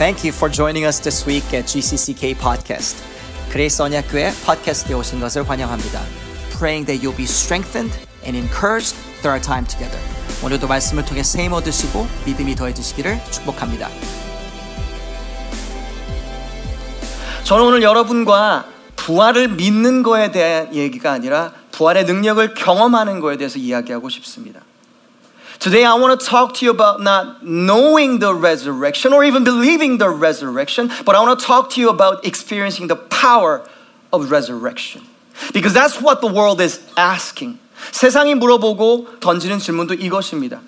Thank you for joining us this week at GCCK Podcast. 그레이스 언약교회 팟캐스트에 오신 것을 환영합니다. Praying that you'll be strengthened and encouraged through our time together. 오늘도 말씀을 통해 세임 얻으시고 믿음이 더해지시기를 축복합니다. 저는 오늘 여러분과 부활을 믿는 거에 대한 얘기가 아니라 부활의 능력을 경험하는 거에 대해서 이야기하고 싶습니다. Today I want to talk to you about not knowing the resurrection or even believing the resurrection, but I want to talk to you about experiencing the power of resurrection. Because that's what the world is asking. 세상이 물어보고 던지는 질문도 이것입니다.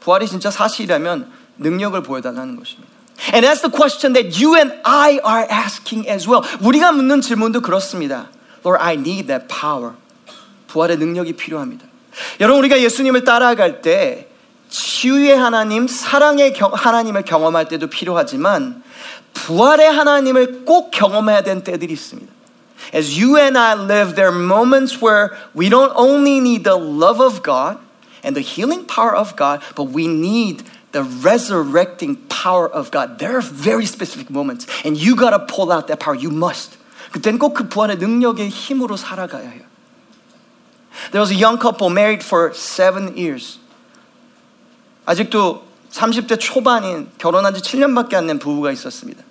부활이 진짜 사실이라면 능력을 보여달라는 것입니다. And that's the question that you and I are asking as well. 우리가 묻는 질문도 그렇습니다. Lord, I need that power. 부활의 능력이 필요합니다. 여러분, 우리가 예수님을 따라갈 때 치유의 하나님, 사랑의 경, 하나님을 경험할 때도 필요하지만 부활의 하나님을 꼭 경험해야 되는 때들이 있습니다. As you and I live, there are moments where we don't only need the love of God and the healing power of God, but we need the resurrecting power of God. There are very specific moments, and you gotta pull out that power. You must. 그때는 꼭그 부활의 능력의 힘으로 살아가야 해요. There was a young couple married for seven years. 아직도 30대 초반인 결혼한 지 7년밖에 안 된 부부가 있었습니다.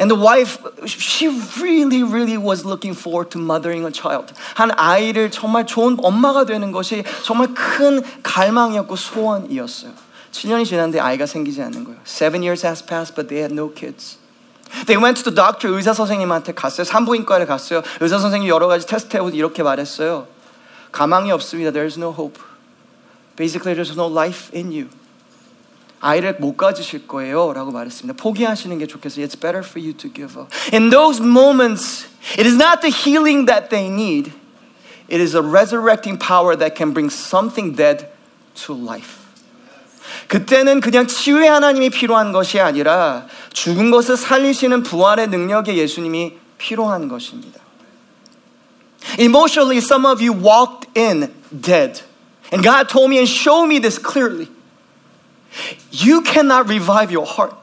And the wife, she really, really was looking forward to mothering a child. 한 아이를 정말 좋은 엄마가 되는 것이 정말 큰 갈망이었고 소원이었어요. 7년이 지났는데 아이가 생기지 않는 거예요. Seven years has passed, but they had no kids. They went to the doctor, 의사 선생님한테 갔어요. 산부인과를 갔어요. 의사 선생님 여러 가지 테스트 해보고 이렇게 말했어요. 가망이 없습니다. There's no hope. Basically, there's no life in you. 아이를 못 가지실 거예요 라고 말했습니다. 포기하시는 게 좋겠어요. It's better for you to give up. In those moments, it is not the healing that they need. It is a resurrecting power that can bring something dead to life. 그때는 그냥 치유의 하나님이 필요한 것이 아니라 죽은 것을 살리시는 부활의 능력의 예수님이 필요한 것입니다. Emotionally, some of you walked in dead. And God told me and showed me this clearly. You cannot revive your heart.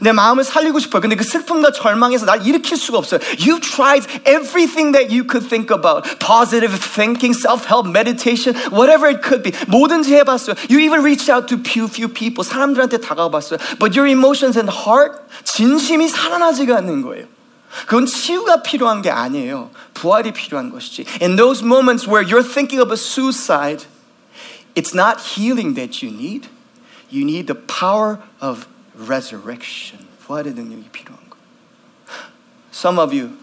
내 마음을 살리고 싶어요. 근데 그 슬픔과 절망에서 날 일으킬 수가 없어요. You tried everything that you could think about. Positive thinking, self-help, meditation, whatever it could be. 뭐든지 해봤어요. You even reached out to few, few people. 사람들한테 다가가봤어요. But your emotions and heart, 진심이 살아나지가 않는 거예요. 그건 치유가 필요한 게 아니에요. 부활이 필요한 것이지. In those moments where you're thinking of a suicide, it's not healing that you need. You need the power of resurrection. 부활의 능력이 필요한 거. Some of you,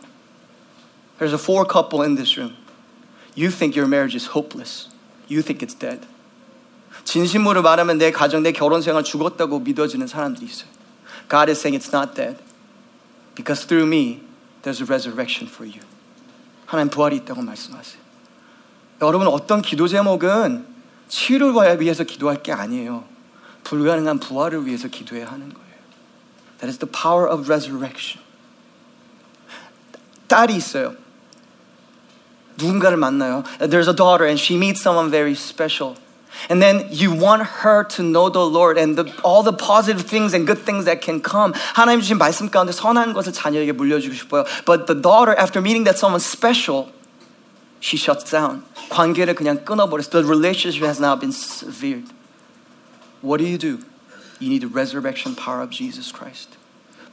there's a four couple in this room. You think your marriage is hopeless. You think it's dead. 진심으로 말하면 내 가정, 내 결혼 생활 죽었다고 믿어지는 사람들이 있어요. God is saying it's not dead. Because through me, there's a resurrection for you. 하나님 부활이 있다고 말씀하세요. 여러분 어떤 기도 제목은 치유를 위해서 기도할 게 아니에요. 불가능한 부활을 위해서 기도해야 하는 거예요. That is the power of resurrection. 딸이 있어요. 누군가를 만나요. There's a daughter and she meets someone very special. And then you want her to know the Lord and the, all the positive things and good things that can come. 하나님 주신 말씀 가운데 선한 것을 자녀에게 물려주고 싶어요. But the daughter, after meeting that someone special, she shuts down. 관계를 그냥 끊어버렸어. The relationship has now been severed. What do you do? You need the resurrection power of Jesus Christ.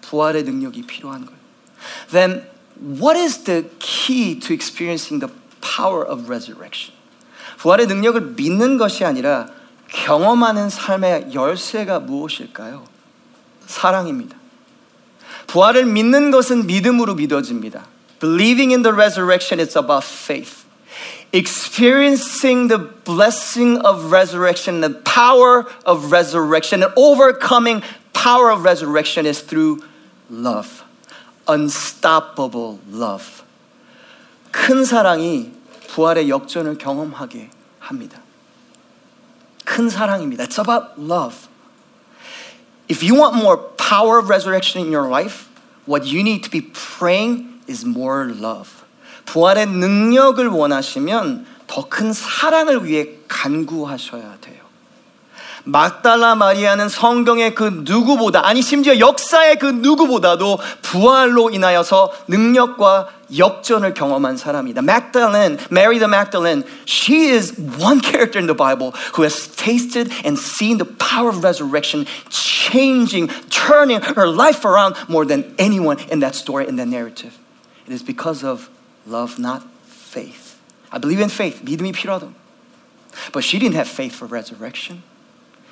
부활의 능력이 필요한 거예요. Then what is the key to experiencing the power of resurrection? 부활의 능력을 믿는 것이 아니라 경험하는 삶의 열쇠가 무엇일까요? 사랑입니다. 부활을 믿는 것은 믿음으로 믿어집니다. Believing in the resurrection is about faith. experiencing the blessing of resurrection, the power of resurrection, and overcoming power of resurrection is through love. Unstoppable love. 큰 사랑이 부활의 역전을 경험하게 합니다. 큰 사랑입니다. It's about love. If you want more power of resurrection in your life, what you need to be praying is more love. 부활의 능력을 원하시면 더 큰 사랑을 위해 간구하셔야 돼요. 막달라 마리아는 성경의 그 누구보다 아니 심지어 역사의 그 누구보다도 부활로 인하여서 능력과 역전을 경험한 사람이다. Magdalene, Mary the Magdalene, she is one character in the Bible who has tasted and seen the power of resurrection changing, turning her life around more than anyone in that story, in that narrative. It is because of love, not faith. I believe in faith. 믿음이 필요하다. But she didn't have faith for resurrection.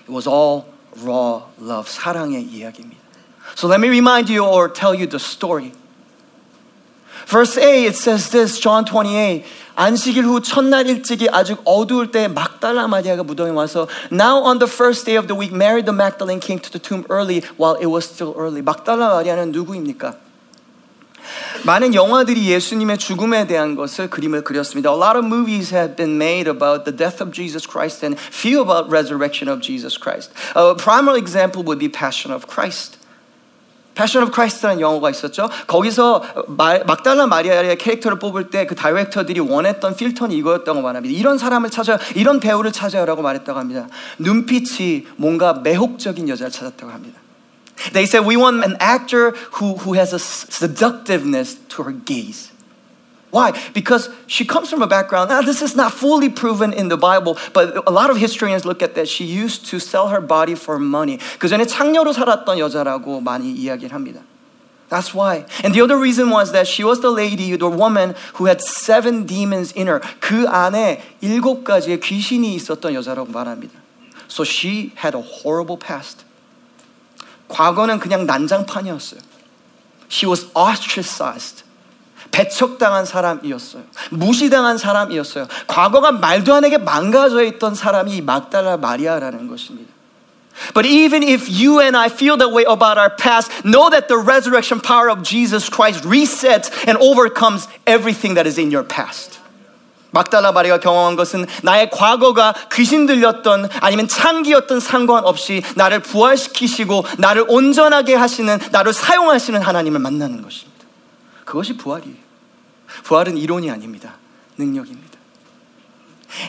It was all raw love, 사랑의 이야기입니다. So let me remind you or tell you the story. Verse A, it says this, John 28. 안식일 후 첫날 일찍이 아주 어두울 때 막달라 마리아가 무덤에 와서 Now on the first day of the week, Mary the Magdalene came to the tomb early while it was still early. 막달라 마리아는 누구입니까? 많은 영화들이 예수님의 죽음에 대한 것을 그림을 그렸습니다. A lot of movies have been made about the death of Jesus Christ and few about resurrection of Jesus Christ. A primary example would be Passion of Christ. Passion of Christ라는 영화가 있었죠. 거기서 막달라 마리아의 캐릭터를 뽑을 때 그 다이렉터들이 원했던 필터는 이거였다고 말합니다. 이런 사람을 찾아, 이런 배우를 찾아요라고 말했다고 합니다. 눈빛이 뭔가 매혹적인 여자를 찾았다고 합니다. They said, We want an actor who, who has a seductiveness to her gaze. Why? Because she comes from a background, now this is not fully proven in the Bible, but a lot of historians look at that. She used to sell her body for money. 그 전에 창녀로 살았던 여자라고 많이 이야기를 합니다. That's why. And the other reason was that she was the lady, the woman who had seven demons in her. 그 안에 일곱 가지의 귀신이 있었던 여자라고 말합니다. So she had a horrible past. 과거는 그냥 난장판이었어요. She was ostracized. 배척당한 사람이었어요. 무시당한 사람이었어요. 과거가 말도 안 되게 망가져 있던 사람이 막달라 마리아라는 것입니다. But even if you and I feel that way about our past, know that the resurrection power of Jesus Christ resets and overcomes everything that is in your past. 막달라 마리가 경험한 것은 나의 과거가 귀신 들렸던 아니면 창기였던 상관없이 나를 부활시키시고 나를 온전하게 하시는 나를 사용하시는 하나님을 만나는 것입니다. 그것이 부활이에요. 부활은 이론이 아닙니다. 능력입니다.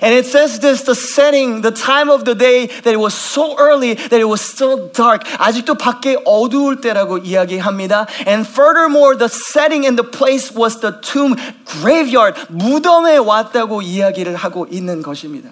And it says this the setting, the time of the day, that it was so early that it was still dark. 아직도 밖에 어두울 때라고 이야기합니다. And furthermore, the setting and the place was the tomb graveyard. 무덤에 왔다고 이야기를 하고 있는 것입니다.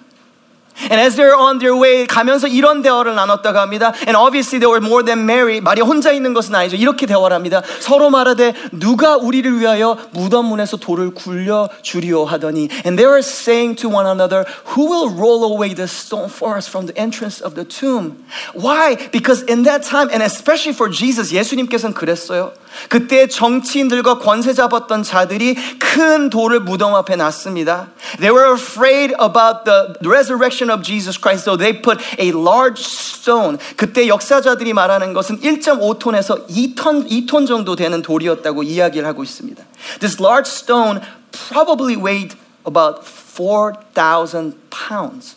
And as they're on their way 가면서 이런 대화를 나눴다고 합니다. And obviously they were more than Mary. 마리아 혼자 있는 것은 아니죠. 이렇게 대화를 합니다. 서로 말하되 누가 우리를 위하여 무덤 문에서 돌을 굴려 주리오 하더니 and they were saying to one another who will roll away the stone for us from the entrance of the tomb. Why? Because in that time and especially for Jesus 예수님께서는 그랬어요. 그때 정치인들과 권세 잡았던 자들이 큰 돌을 무덤 앞에 놨습니다. They were afraid about the resurrection of Jesus Christ, so they put a large stone. 그때 역사자들이 말하는 것은 1.5톤에서 2톤, 2톤 정도 되는 돌이었다고 이야기를 하고 있습니다. This large stone probably weighed about 4,000 pounds.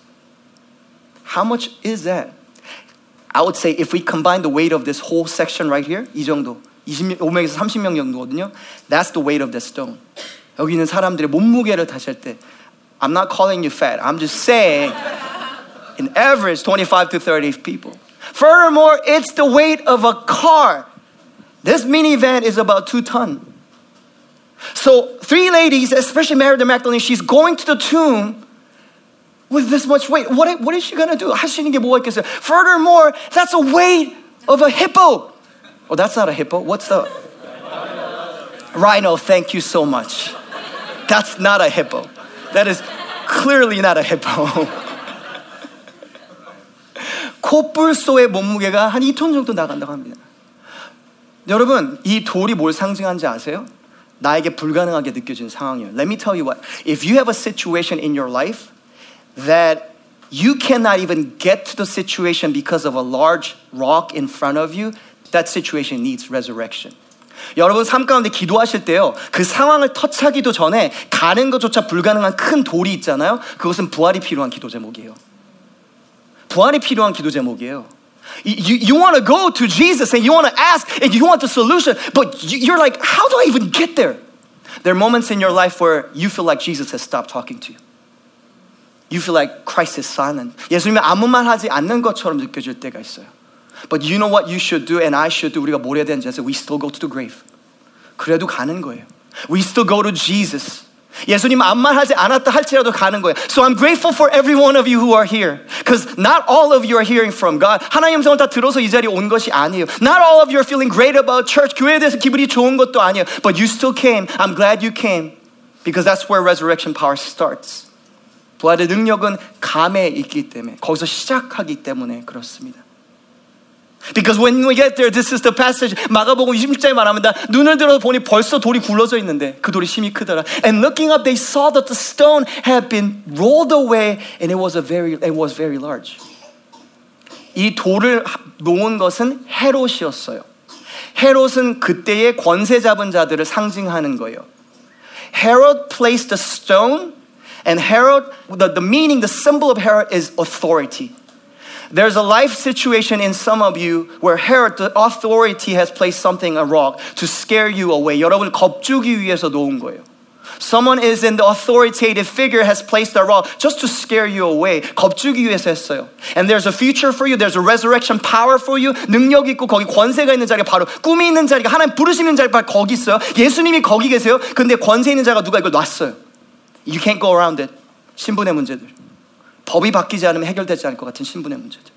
How much is that? I would say if we combine the weight of this whole section right here, 이 정도. 25명에서 30명 정도거든요. That's the weight of the stone. 여기 있는 사람들의 몸무게를 다실 때 I'm not calling you fat. I'm just saying in average 25 to 30 people. Furthermore, it's the weight of a car. This minivan is about two ton. So three ladies, especially Mary the Magdalene, she's going to the tomb with this much weight. What, what is she going to do? 할 수 있는 게 뭐가 있겠어요? Furthermore, that's a weight of a hippo. Oh, that's not a hippo. What's the? Rhino, thank you so much. That's not a hippo. That is clearly not a hippo. 코뿔소의 몸무게가 한 2톤 정도 나간다고 합니다. 여러분, 이 돌이 뭘 상징하는지 아세요? 나에게 불가능하게 느껴지는 상황이에요. Let me tell you what. If you have a situation in your life that you cannot even get to the situation because of a large rock in front of you, that situation needs resurrection. 여러분 삶 가운데 기도하실 때요. 그 상황을 터치하기도 전에 가는 것조차 불가능한 큰 돌이 있잖아요. 그것은 부활이 필요한 기도 제목이에요. 부활이 필요한 기도 제목이에요. You, you want to go to Jesus and you want to ask and you want the solution, but you're like, how do I even get there? There are moments in your life where you feel like Jesus has stopped talking to you. you feel like Christ is silent. 예수님이 아무 말 하지 않는 것처럼 느껴질 때가 있어요. But you know what you should do and I should do. 우리가 뭘 해야 되는지 아세요? We still go to the grave. 그래도 가는 거예요. We still go to Jesus. 예수님 아무 말 하지 않았다 할지라도 가는 거예요. So I'm grateful for every one of you who are here. Because not all of you are hearing from God. 하나님 음성을 다 들어서 이 자리에 온 것이 아니에요. Not all of you are feeling great about church. 교회에 대해서 기분이 좋은 것도 아니에요. But you still came. I'm glad you came. Because that's where resurrection power starts. 부활의 능력은 감에 있기 때문에 거기서 시작하기 때문에 그렇습니다. Because when we get there, this is the passage. 마가복음 26장에 말합니다. 눈을 들어 보니 벌써 돌이 굴러져 있는데 그 돌이 힘이 크더라. And looking up, they saw that the stone had been rolled away, and it was a very, it was very large. 이 돌을 놓은 것은 헤롯이었어요. 헤롯은 그때의 권세 잡은 자들을 상징하는 거예요. Herod placed the stone, and Herod, the, the meaning, the symbol of Herod is authority. There's a life situation in some of you where Herod, the authority, has placed something, a rock, to scare you away. 여러분을 겁주기 위해서 놓은 거예요. Someone is in the authoritative figure has placed a rock just to scare you away. 겁주기 위해서 했어요. And there's a future for you. There's a resurrection power for you. 능력 있고 거기 권세가 있는 자리가 바로 꿈이 있는 자리가 하나님 부르시는 자리가 바로 거기 있어요. 예수님이 거기 계세요. 근데 권세 있는 자가 누가 이걸 놨어요. You can't go around it. 신분의 문제들. 법이 바뀌지 않으면 해결되지 않을 것 같은 신분의 문제들.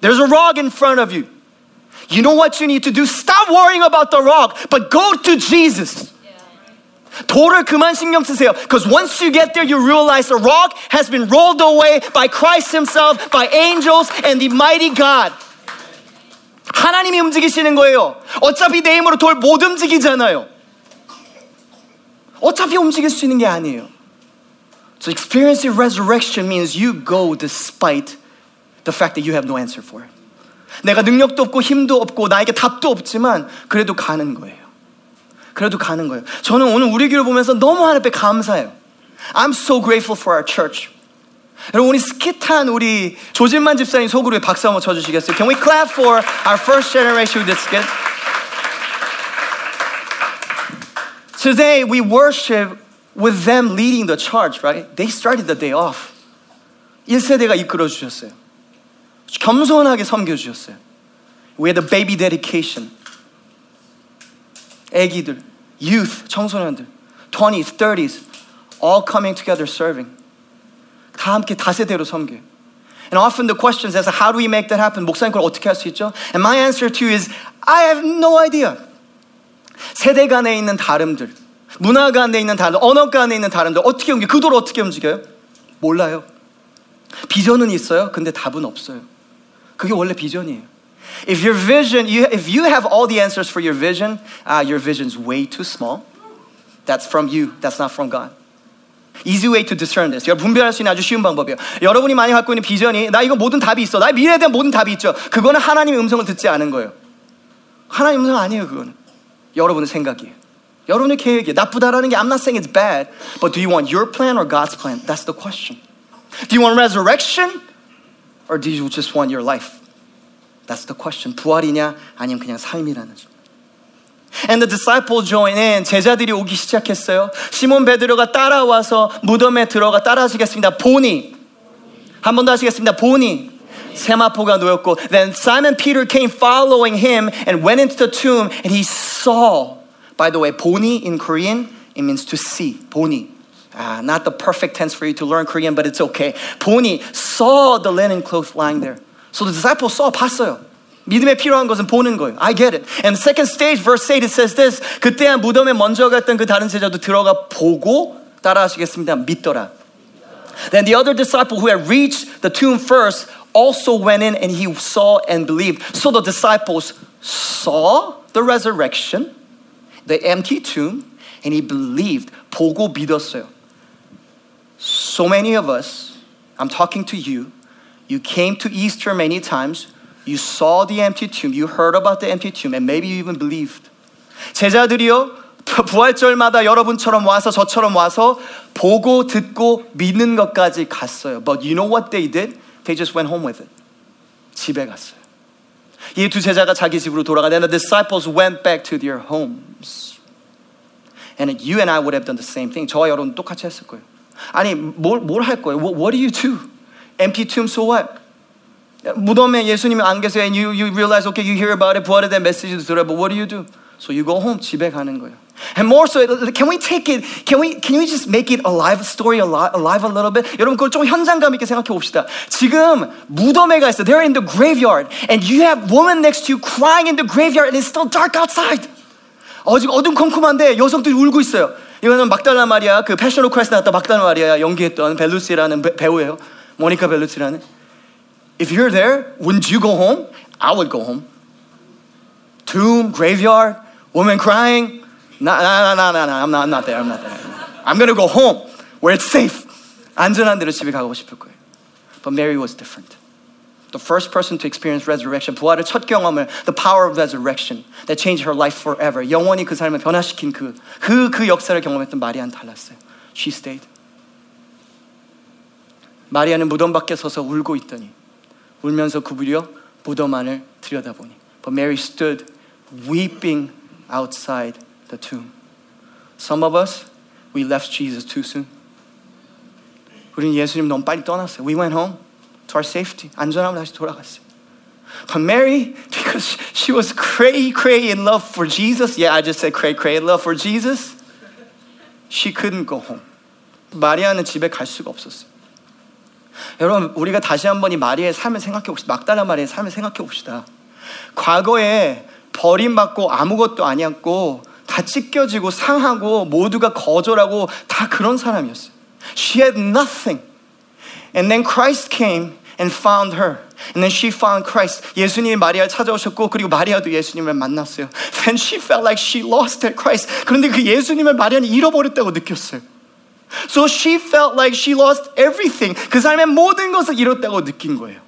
There's a rock in front of you. You know what you need to do? Stop worrying about the rock, but go to Jesus. 돌을 그만 신경 쓰세요. Because once you get there, you realize the rock has been rolled away by Christ Himself, by angels, and the mighty God. 하나님이 움직이시는 거예요. 어차피 내 힘으로 돌 못 움직이잖아요. 어차피 움직일 수 있는 게 아니에요. So experiencing resurrection means you go despite the fact that you have no answer for it. 내가 능력도 없고 힘도 없고 나에게 답도 없지만 그래도 가는 거예요. 그래도 가는 거예요. 저는 오늘 우리 교회 보면서 너무 하나님께 감사해요. I'm so grateful for our church. 여러분 우리 스키탄 우리 조진만 집사님 속으로 박수 한번 쳐주시겠어요? Can we clap for our first generation with this skit? Today we worship with them leading the charge, right? They started the day off. 1세대가 이끌어 주셨어요. 겸손하게 섬겨 주셨어요. We had a baby dedication. 아기들, youth, 청소년들, 20s, 30s, all coming together serving. 다 함께 다세대로 섬겨요. And often the questions as how do we make that happen? 목사님 그걸 어떻게 할 수 있죠? And my answer to you is I have no idea. 세대 간에 있는 다름들, 문화 간에 있는 다름들, 언어 간에 있는 다름들 어떻게 움직여? 그 도를 어떻게 움직여요? 몰라요. 비전은 있어요. 근데 답은 없어요. 그게 원래 비전이에요. If your vision, you, if you have all the answers for your vision, ah, your vision's way too small. That's from you. That's not from God. Easy way to discern this. 여러분 분별할 수 있는 아주 쉬운 방법이에요. 여러분이 많이 갖고 있는 비전이 나 이거 모든 답이 있어. 나의 미래에 대한 모든 답이 있죠. 그거는 하나님의 음성을 듣지 않은 거예요. 하나님 음성 아니에요. 그거는 여러분의 생각이에요. 여러분의 계획이에요. 나쁘다라는 게 I'm not saying it's bad, but do you want your plan or God's plan? That's the question. Do you want resurrection or do you just want your life? That's the question. 부활이냐 아니면 그냥 삶이라는 점. And the disciples join in. 제자들이 오기 시작했어요. 시몬 베드로가 따라와서 무덤에 들어가 따라하시겠습니다. 보니 한 번 더 하시겠습니다. 보니 세마포가 놓였고 then Simon Peter came following him and went into the tomb and he saw. By the way, 보니 in Korean it means to see. 보니. Ah, not the perfect tense for you to learn Korean, but it's okay. 보니 saw the linen cloth lying there. So the disciples saw 봤어요. 믿음에 필요한 것은 보는 거예요. I get it. And the second stage, verse 8, it says this. 그때 무덤에 먼저 갔던 그 다른 제자도 들어가 보고 따라하시겠습니다. 믿더라. Then the other disciple who had reached the tomb first also went in and he saw and believed. So the disciples saw the resurrection, the empty tomb, and he believed. 보고 믿었어요. So many of us, I'm talking to you, you came to Easter many times, you saw the empty tomb, you heard about the empty tomb, and maybe you even believed. 제자들이요, 부활절마다 여러분처럼 와서 저처럼 와서 보고 듣고 믿는 것까지 갔어요. But you know what they did? They just went home with it. 집에 갔어요. 이 두 제자가 자기 집으로 돌아가. And the disciples went back to their homes. And you and I would have done the same thing. 저와 여러분 똑같이 했을 거예요. 아니 뭘 뭘 할 거예요? What, what do you do? Empty tomb, so what? 무덤에 예수님이 안 계세요. And you, you realize, okay, you hear about it. 부활에 대한 메시지도 들어요. But what do you do? So you go home. 집에 가는 거예요. And more so, can we take it? Can we can we just make it alive story alive, alive a little bit? 여러분 그걸 좀 현장감 있게 생각해 봅시다. 지금 무덤에 가 있어. They're in the graveyard, and you have woman next to you crying in the graveyard, and it's still dark outside. 어 지금 어둠컴컴한데 여성들이 울고 있어요. 이거는 막달라 마리아 그 패션 오브 크라이스트 나왔던 막달라 마리아 연기했던 벨루시라는 배- 배우예요. 모니카 벨루시라는. If you're there, wouldn't you go home? I would go home. Tomb, graveyard, woman crying. No, no, no, no, no, I'm not, I'm not there. I'm not there. I'm gonna go home where it's safe. 안전한 데로 집에 가고 싶을 거예요. But Mary was different. The first person to experience resurrection, 부활의 첫 경험을, the power of resurrection that changed her life forever. 영원히 그 삶을 변화시킨 그, 그, 그 역사를 경험했던 마리아는 달랐어요. She stayed. 마리아는 무덤 밖에 서서 울고 있더니 울면서 구부려 무덤 안을 들여다보니 But Mary stood weeping outside the tomb. Some of us, we left Jesus too soon. 우리는 예수님 너무 빨리 떠났어요. We went home to our safety. 안전하면 다시 돌아갔어요. But Mary, because she was cray cray in love for Jesus, yeah, I just said cray cray in love for Jesus, she couldn't go home. 마리아는 집에 갈 수가 없었어요. 여러분, 우리가 다시 한번 이 마리아의 삶을 생각해 봅시다. 막달라 마리아의 삶을 생각해 봅시다. 과거에 버림받고 아무것도 아니었고 다 찢겨지고 상하고 모두가 거절하고 다 그런 사람이었어요. She had nothing. And then Christ came and found her. And then she found Christ. 예수님이 마리아를 찾아오셨고 그리고 마리아도 예수님을 만났어요. Then she felt like she lost that Christ. 그런데 그 예수님을 마리아는 잃어버렸다고 느꼈어요. So she felt like she lost everything. 그 삶의 모든 것을 잃었다고 느낀 거예요.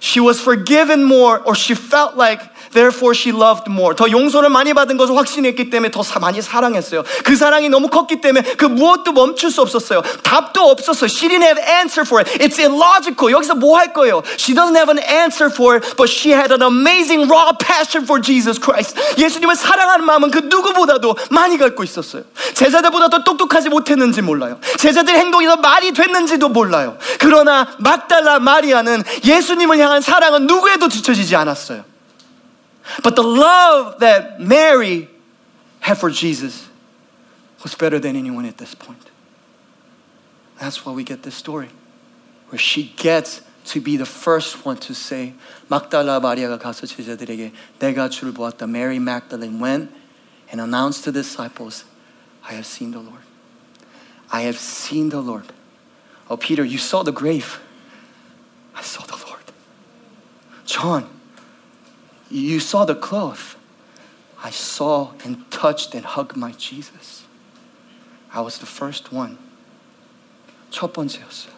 She was forgiven more, or she felt like therefore she loved more. 더 용서를 많이 받은 것을 확신했기 때문에 더 사- 많이 사랑했어요. 그 사랑이 너무 컸기 때문에 그 무엇도 멈출 수 없었어요. 답도 없었어요. She didn't have answer for it. It's illogical. 여기서 뭐 할 거예요? She doesn't have an answer for it, but she had an amazing raw passion for Jesus Christ. 예수님을 사랑하는 마음은 그 누구보다도 많이 갖고 있었어요. 제자들보다 더 똑똑하지 못했는지 몰라요. 제자들의 행동이 더 말이 됐는지도 몰라요. 그러나 막달라 마리아는 예수님을 향한 사랑은 누구에도 뒤처지지 않았어요. But the love that Mary had for Jesus was better than anyone at this point. That's why we get this story, where she gets to be the first one to say, 막달라 마리아가 가서 제자들에게 내가 주를 보았다. Mary Magdalene went and announced to the disciples, I have seen the Lord. I have seen the Lord. Oh, Peter, you saw the grave. I saw the Lord. John, you saw the cloth. I saw and touched and hugged my Jesus. I was the first one. 첫 번째였어요.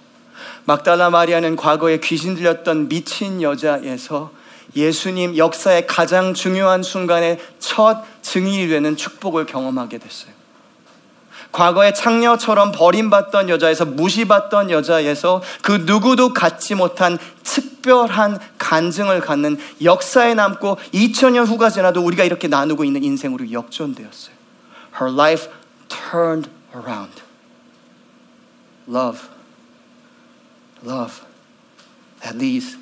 막달라 마리아는 과거에 귀신 들렸던 미친 여자에서 예수님 역사의 가장 중요한 순간에 첫 증인이 되는 축복을 경험하게 됐어요. 과거의 창녀처럼 버림받던 여자에서 무시받던 여자에서 그 누구도 갖지 못한 특별한 간증을 갖는 역사에 남고 2000년 후가 지나도 우리가 이렇게 나누고 있는 인생으로 역전되었어요. Her life turned around. Love. Love that leads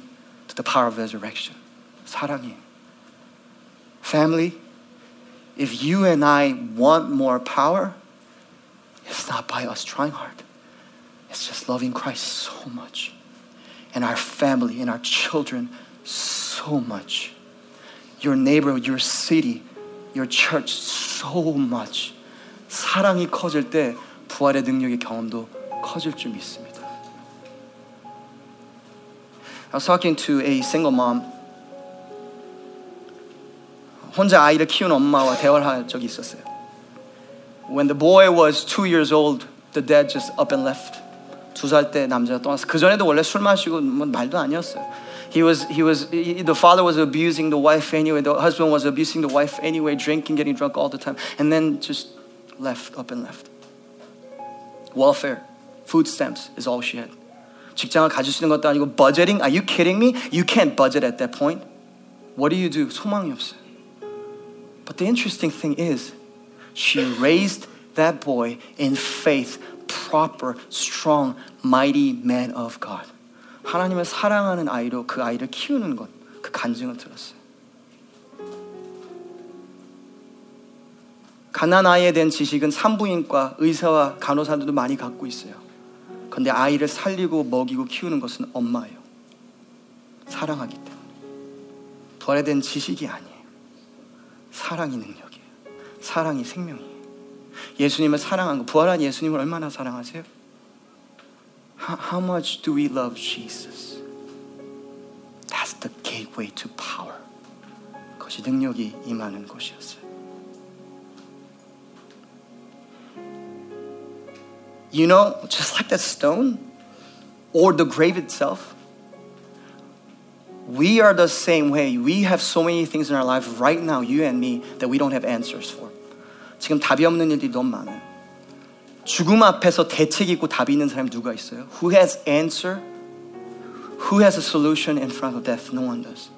to the power of resurrection. 사랑이. Family, if you and I want more power, it's not by us trying hard. It's just loving Christ so much. And our family and our children so much. Your neighborhood, your city, your church so much. 사랑이 커질 때 부활의 능력의 경험도 커질 줄 믿습니다. I was talking to a single mom. 혼자 아이를 키우는 엄마와 대화를 한 적이 있었어요. When the boy was two years old, the dad just up and left. 두 살 때 남자가 떠났어. 그 전에도 원래 술 마시고 뭐 말도 아니었어요. He was, he was, he, the father was abusing the wife anyway. The husband was abusing the wife anyway, drinking, getting drunk all the time, and then just left, up and left. Welfare, food stamps is all she had. 직장을 가질 수 있는 것도 아니고 budgeting. Are you kidding me? You can't budget at that point. What do you do? 소망이 없어요. But the interesting thing is, she raised that boy in faith proper, strong, mighty man of God. 하나님을 사랑하는 아이로 그 아이를 키우는 것, 그 간증을 들었어요. 가난 아이에 대한 지식은 산부인과 의사와 간호사들도 많이 갖고 있어요. 근데 아이를 살리고 먹이고 키우는 것은 엄마예요. 사랑하기 때문에. 부활에 대한 지식이 아니에요. 사랑이 능력이에요. 사랑이 생명이에요. 예수님을 사랑한 거, 부활한 예수님을 얼마나 사랑하세요? How much do we love Jesus? That's the gateway to power. 그것이 능력이 임하는 곳이었어요. You know, just like that stone or the grave itself, we are the same way. We have so many things in our life right now, you and me, that we don't have answers for. 지금 답이 없는 일들이 너무 많아요. 죽음 앞에서 대책 있고 답이 있는 사람이 누가 있어요? Who has answer? Who has a solution in front of death? No one does.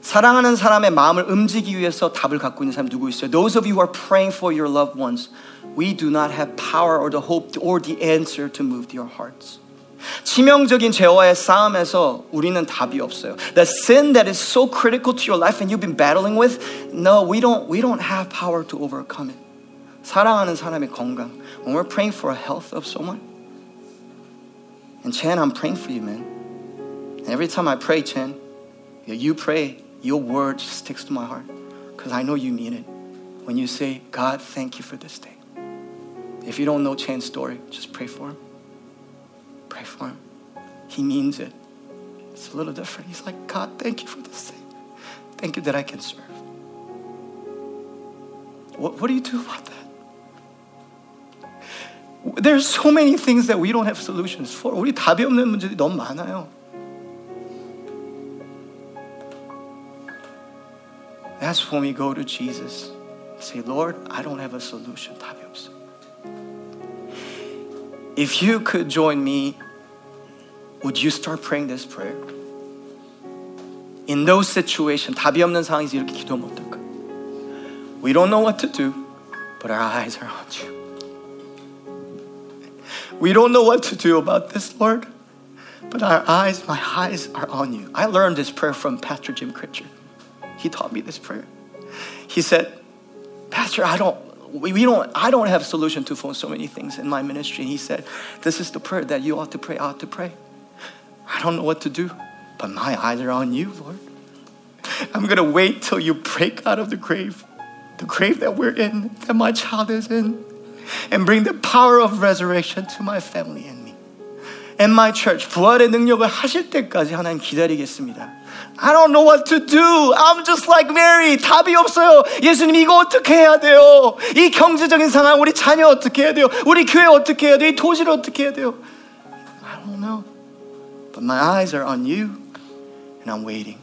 사랑하는 사람의 마음을 움직이기 위해서 답을 갖고 있는 사람 누구 있어요? Those of you who are praying for your loved ones, we do not have power or the hope or the answer to move your hearts. 치명적인 죄와의 싸움에서 우리는 답이 없어요. The sin that is so critical to your life and you've been battling with, no, we don't we don't have power to overcome it. 사랑하는 사람의 건강. When we're praying for a health of someone, and Chan, I'm praying for you, man. And every time I pray, Chan, you pray, your word sticks to my heart because I know you mean it. When you say, God, thank you for this day. If you don't know Chan's story, just pray for him. Pray for him. He means it. It's a little different. He's like, God, thank you for this day. Thank you that I can serve. What, what do you do about that? There's so many things that we don't have solutions for. 우리 답이 없는 문제들이 너무 많아요. That's when we go to Jesus. Say, Lord, I don't have a solution. 답이 없어. If you could join me, would you start praying this prayer? In those situations, 답이 없는 상황에서 이렇게 기도하면 어떨까? We don't know what to do, but our eyes are on you. We don't know what to do about this, Lord, but our eyes, my eyes are on you. I learned this prayer from Pastor Jim Critcher. He taught me this prayer. He said, Pastor, I don't, we, we don't, I don't have a solution to for so many things in my ministry. And he said, This is the prayer that you ought to pray, ought to pray. I don't know what to do, but my eyes are on you, Lord. I'm going to wait till you break out of the grave, the grave that we're in, that my child is in, and bring the power of resurrection to my family and me. And my church, 부활의 능력을 하실 때까지 하나님 기다리겠습니다. I don't know what to do. I'm just like Mary. 답이 없어요. 예수님 이거 어떻게 해야 돼요? 이 경제적인 상황 우리 자녀 어떻게 해야 돼요? 우리 교회 어떻게 해야 돼요? 이 도시를 어떻게 해야 돼요? But my eyes are on you and I'm waiting.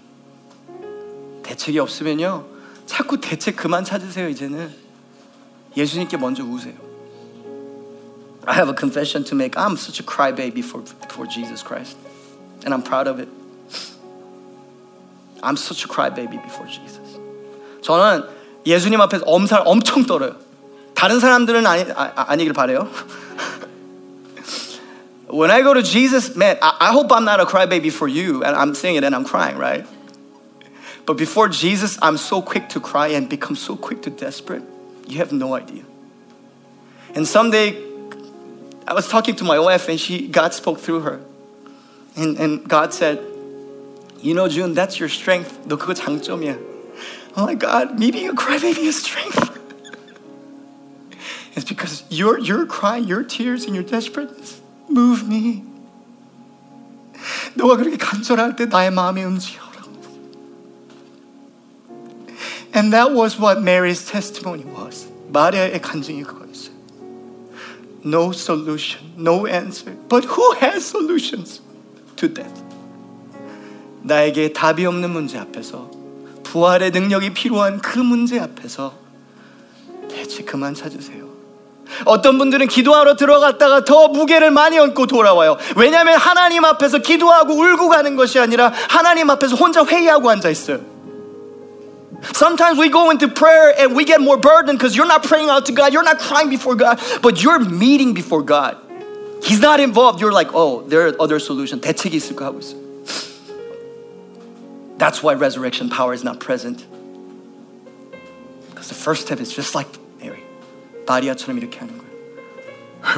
대책이 없으면요. 자꾸 대책 그만 찾으세요, 이제는. 예수님께 먼저 우세요. I have a confession to make. I'm such a crybaby for, for Jesus Christ. And I'm proud of it. I'm such a crybaby before Jesus. 저는 예수님 앞에서 엄살 엄청 떨어요. 다른 사람들은 아니, 아, 아니길 바래요. when I go to Jesus, man, I, I hope I'm not a crybaby for you. And I'm saying it and I'm crying, right? But before Jesus, I'm so quick to cry and become so quick to desperate. You have no idea. And someday, I was talking to my wife and she, God spoke through her. And, and God said, You know, June, that's your strength. 너 그거 장점이야. Oh my God, me being a crybaby is strength. it's because your, your cry, your tears, and your desperateness move me. 너가 그렇게 간절할 때 나의 마음이 움직여라고. And that was what Mary's testimony was. 마리아의 간증이 그거였어요. No solution, no answer. But who has solutions to death? 나에게 답이 없는 문제 앞에서 부활의 능력이 필요한 그 문제 앞에서 대체 그만 찾으세요. 어떤 분들은 기도하러 들어갔다가 더 무게를 많이 얹고 돌아와요. 왜냐하면 하나님 앞에서 기도하고 울고 가는 것이 아니라 하나님 앞에서 혼자 회의하고 앉아 있어요. Sometimes we go into prayer and we get more burdened because you're not praying out to God, you're not crying before God, but you're meeting before God. He's not involved. You're like, oh, there are other solutions. 대책이 있을까 하고 있어. That's why resurrection power is not present. Because the first step is just like Mary. 마리아처럼 이렇게 하는 거예요.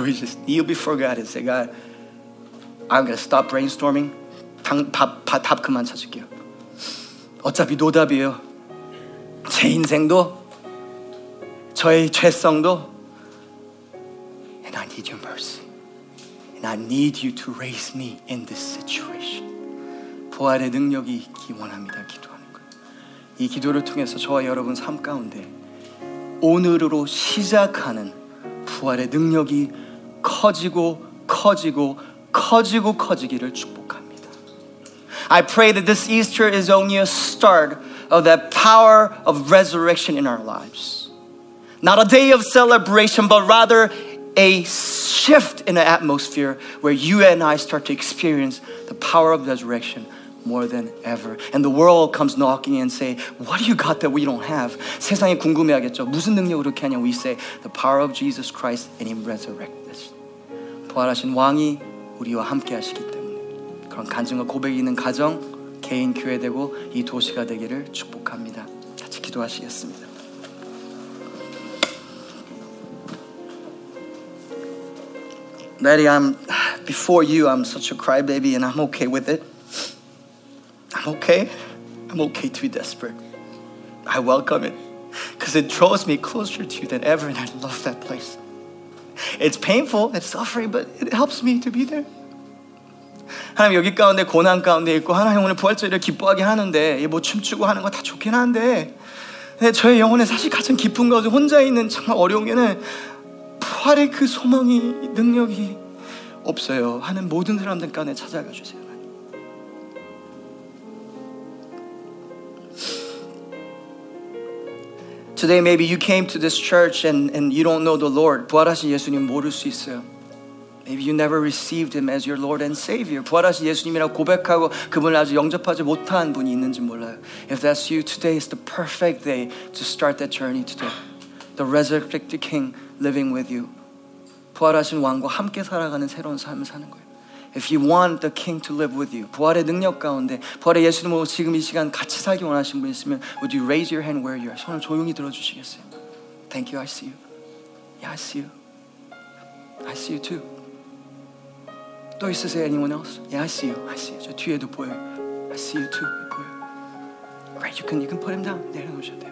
We just kneel before God and say, God, I'm gonna stop brainstorming. 당, 답, 답, 답 그만 찾을게요. 어차피 노답이에요. 제 인생도 저의 죄성도 and I need your mercy. And I need you to raise me in this situation. 부활의 능력이 있기 원합니다. 기도하는 거예요. 이 기도를 통해서 저와 여러분 삶 가운데 오늘으로 시작하는 부활의 능력이 커지고 커지고 커지고 커지기를 축복합니다. I pray that this Easter is only a start of that power of resurrection in our lives. Not a day of celebration, but rather a shift in the atmosphere where you and I start to experience the power of resurrection more than ever. And the world comes knocking and say, what do you got that we don't have? 세상이 궁금해하겠죠. 무슨 능력으로 이렇게 하냐? We say, the power of Jesus Christ and Him resurrected us. 부활하신 왕이 우리와 함께 하시기 때문에 그런 간증과 고백이 있는 가정, 개인 교회 되고 이 도시가 되기를 축복합니다. 같이 기도하시겠습니다. Daddy, I'm before you. I'm such a crybaby, and I'm okay with it. I'm okay. I'm okay to be desperate. I welcome it because it draws me closer to you than ever, and I love that place. It's painful, it's suffering, but it helps me to be there. 하나님 여기 가운데 고난 가운데 있고 하나님 오늘 부활절을 기뻐하게 하는데 뭐 춤추고 하는 거 다 좋긴 한데 저의 영혼에 사실 가장 깊은 가운데 혼자 있는 정말 어려운 게는 부활의 그 소망이 능력이 없어요 하는 모든 사람들 가운데 찾아가 주세요. Today maybe you came to this church and, and you don't know the Lord. 부활하신 예수님 모를 수 있어요. Maybe you never received him as your Lord and Savior. 부활하신 예수님이라고 고백하고 그분을 아주 영접하지 못한 분이 있는지 몰라요. If that's you, today is the perfect day to start that journey today. The resurrected King living with you. 부활하신 왕과 함께 살아가는 새로운 삶을 사는 거예요. If you want the King to live with you, 부활의 능력 가운데 부활의 예수님으로 지금 이 시간 같이 살기 원하시는 분 있으면 Would you raise your hand where you are? 손을 조용히 들어주시겠어요? Thank you, I see you. Yeah, I see you. I see you too. 또 있으세요? Anyone else? Yeah, I see you. I see you. 저 뒤에도 보여요. I see you too. 보여요. Right, you can you can put him down. 내려놓으셔도 돼요.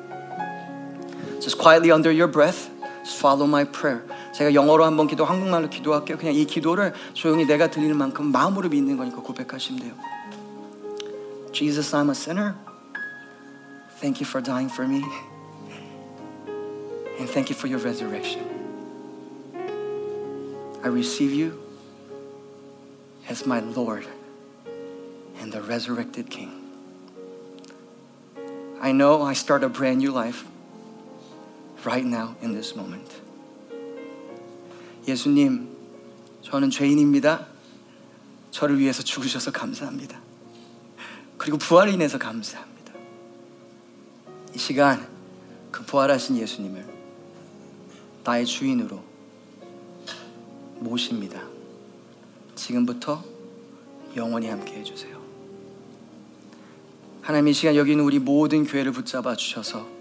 Just quietly under your breath, just follow my prayer. 제가 영어로 한번 기도, 한국말로 기도할게요. 그냥 이 기도를 조용히 내가 들리는 만큼 마음으로 믿는 거니까 고백하시면 돼요. Jesus, I'm a sinner. Thank you for dying for me. And thank you for your resurrection. I receive you as my Lord and the resurrected King. I know I start a brand new life right now in this moment. 예수님, 저는 죄인입니다. 저를 위해서 죽으셔서 감사합니다. 그리고 부활을 인해서 감사합니다. 이 시간 그 부활하신 예수님을 나의 주인으로 모십니다. 지금부터 영원히 함께 해주세요. 하나님 이 시간 여기 있는 우리 모든 교회를 붙잡아 주셔서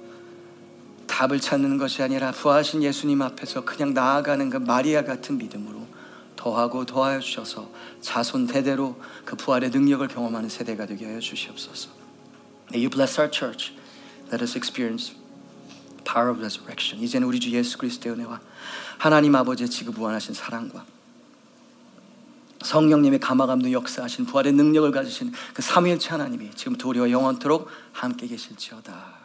답을 찾는 것이 아니라 부하신 예수님 앞에서 그냥 나아가는 그 마리아 같은 믿음으로 더하고 더하여 주셔서 자손 대대로 그 부활의 능력을 경험하는 세대가 되게 하여 주시옵소서. May you bless our church. Let us experience power of resurrection. 이제는 우리 주 예수 그리스도의 은혜와 하나님 아버지의 지구부활하신 사랑과 성령님의 감화감도 역사하신 부활의 능력을 가지신 그 삼위일체 하나님이 지금부터 우리와 영원토록 함께 계실지어다.